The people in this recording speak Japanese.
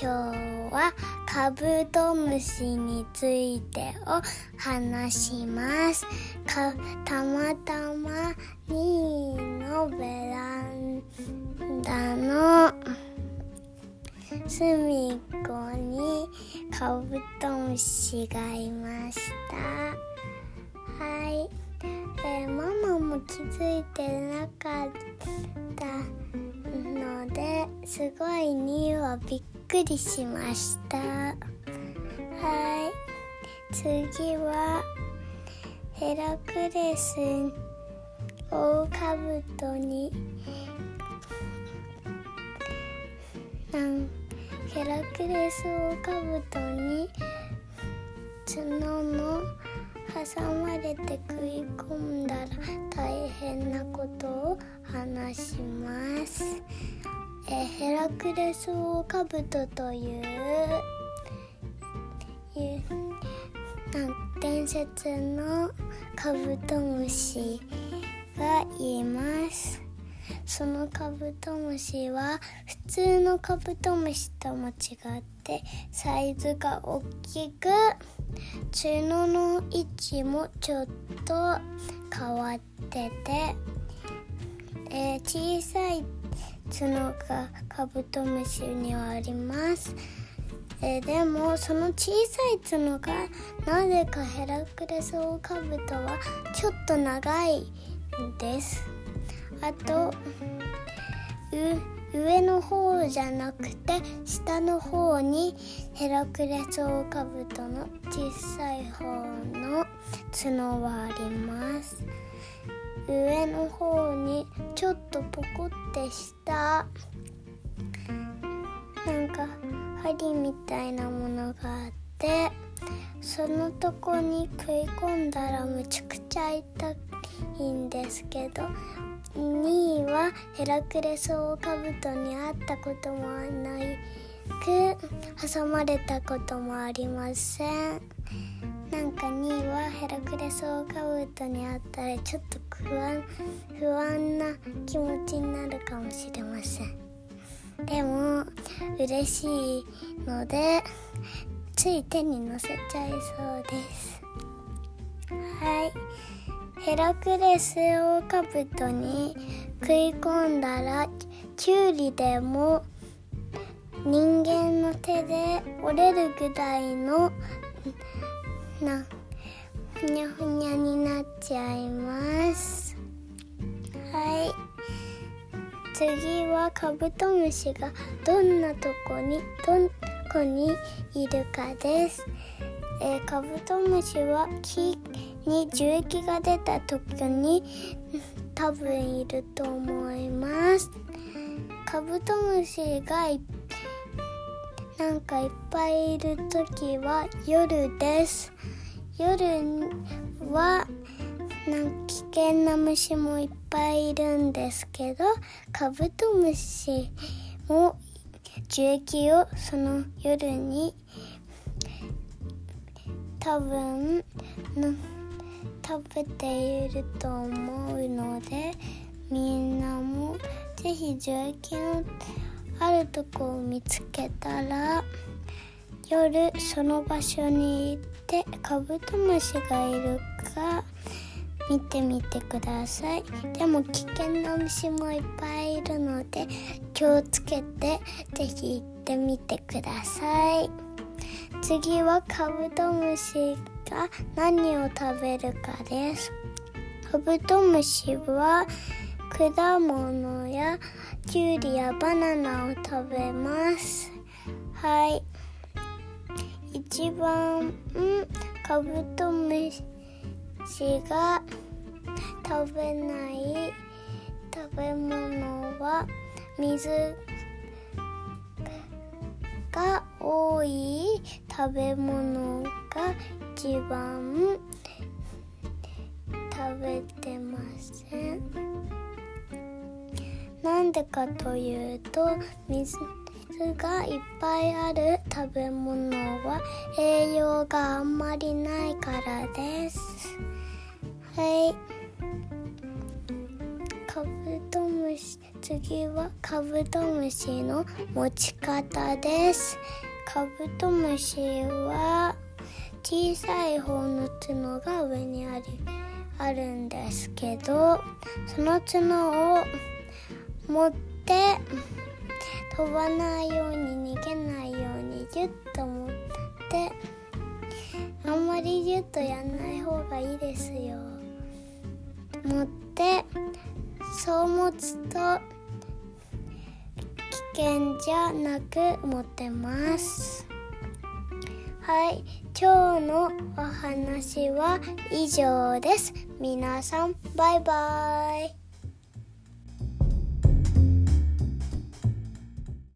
今日はカブトムシについてを話します。かたまたまにのベランダの隅っこにカブトムシがいました。はい、えー、ママも気づいてなかったのですごいにはびっくり。くりしました。はい。次はヘラクレスオオカブトになんヘラクレスオオカブトに角の挟まれて食い込んだら大変なことを話します。えヘラクレスオオカブトというなん伝説のカブトムシがいます。そのカブトムシは普通のカブトムシとも違ってサイズが大きく角の位置もちょっと変わってて、えー、小さい角がカブトムシにはあります。えー、でもその小さい角がなぜかヘラクレスオオカブトはちょっと長いですあと上の方じゃなくて下の方にヘラクレスオオカブトの小さい方の角はあります上の方にちょっとポコってした。なんか針みたいなものがあってそのとこに食い込んだらむちゃくちゃ痛いんですけど2位はヘラクレスオオカブトに会ったこともないく挟まれたこともありません。なんか2位はヘラクレスオオカブトに会ったらちょっと不安不安な気持ちになるかもしれません。でも嬉しいのでつい手に乗せちゃいそうです。はい。ヘラクレスオオカブトに食い込んだらキュウリでも人間の手で折れるぐらいのなふにゃふにゃになっちゃいます。はい。次はカブトムシがどんなとこにどこにいるかです、えー、カブトムシは木に樹液が出た時に多分いると思います。カブトムシがいなんかいっぱいいる時は夜です。夜はなん危険な虫もいっぱいいるんですけどカブトムシも樹液をその夜に多分食べていると思うのでみんなも是非樹液のあるとこを見つけたら夜その場所に行ってカブトムシがいるか見てみてください。でも危険な虫もいっぱいいるので気をつけて是非行ってみてください。次はカブトムシが何を食べるかです。カブトムシは果物やキュウリやバナナを食べます。はい。一番、カブトムシが食べない食べ物は水が多い食べ物が一番食べてませんなんでかというと水がいっぱいある食べ物は栄養があんまりないからです。はい。カブトムシ次はカブトムシの持ち方です。カブトムシは小さい方の角が上にあるあるんですけどその角を持って飛ばないように逃げないようにギュッと持ってあんまりギュッとやんない方がいいですよ。持ってそう持つと危険じゃなく持てます。はい今日のお話は以上です。皆さんバイバイ。